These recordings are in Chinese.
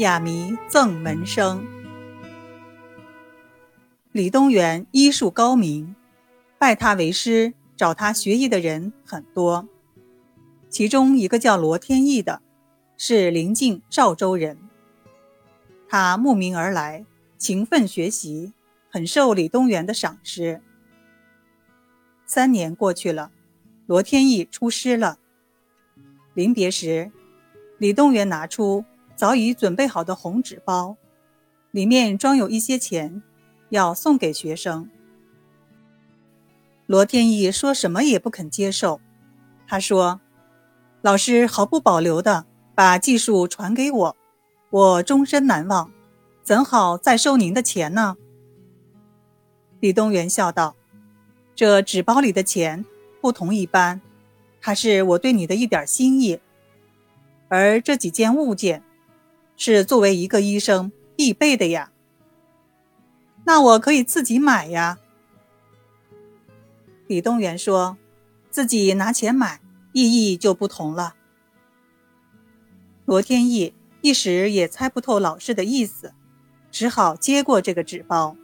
哑谜赠门生。李东垣医术高明，拜他为师、找他学艺的人很多。其中一个叫罗天意的，是临近赵州人。他慕名而来，勤奋学习，很受李东垣的赏识。三年过去了，罗天意出师了。临别时，李东垣拿出。早已准备好的红纸包，里面装有一些钱，要送给学生。罗天意说什么也不肯接受。他说：“老师毫不保留的把技术传给我，我终身难忘，怎好再收您的钱呢？”李东垣笑道：“这纸包里的钱不同一般，它是我对你的一点心意，而这几件物件。”是作为一个医生必备的呀。那我可以自己买呀。李东垣说：“自己拿钱买，意义就不同了。”罗天意一时也猜不透老师的意思，只好接过这个纸包。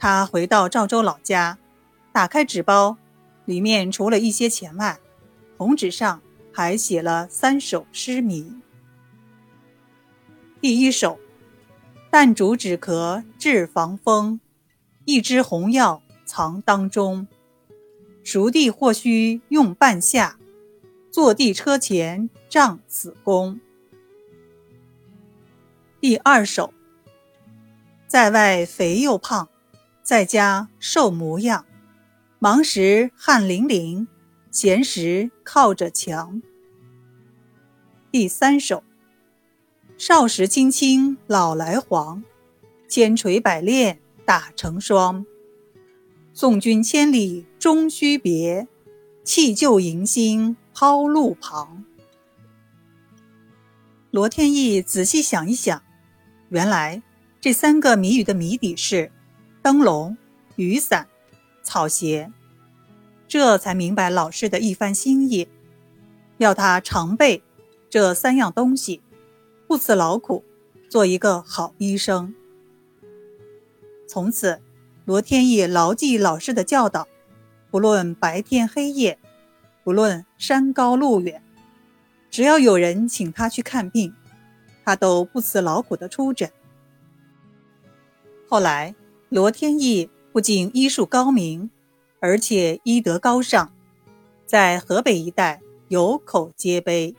他回到赵州老家，打开纸包，里面除了一些钱外，红纸上还写了三首诗谜。第一首，淡竹止咳治防风，一支红药藏当中。熟地或须用半夏，坐地车前仗此功。第二首，在外肥又胖，在家瘦模样。忙时汗淋淋，闲时靠着墙。第三首。少时青青老来黄，千锤百炼打成霜。送君千里终须别，弃旧迎新抛路旁。罗天意仔细想一想，原来这三个谜语的谜底是灯笼、雨伞、草鞋，这才明白老师的一番心意，要他常备这三样东西。不辞劳苦，做一个好医生。从此，罗天意牢记老师的教导，不论白天黑夜，不论山高路远，只要有人请他去看病，他都不辞劳苦的出诊。后来，罗天意不仅医术高明，而且医德高尚，在河北一带有口皆碑。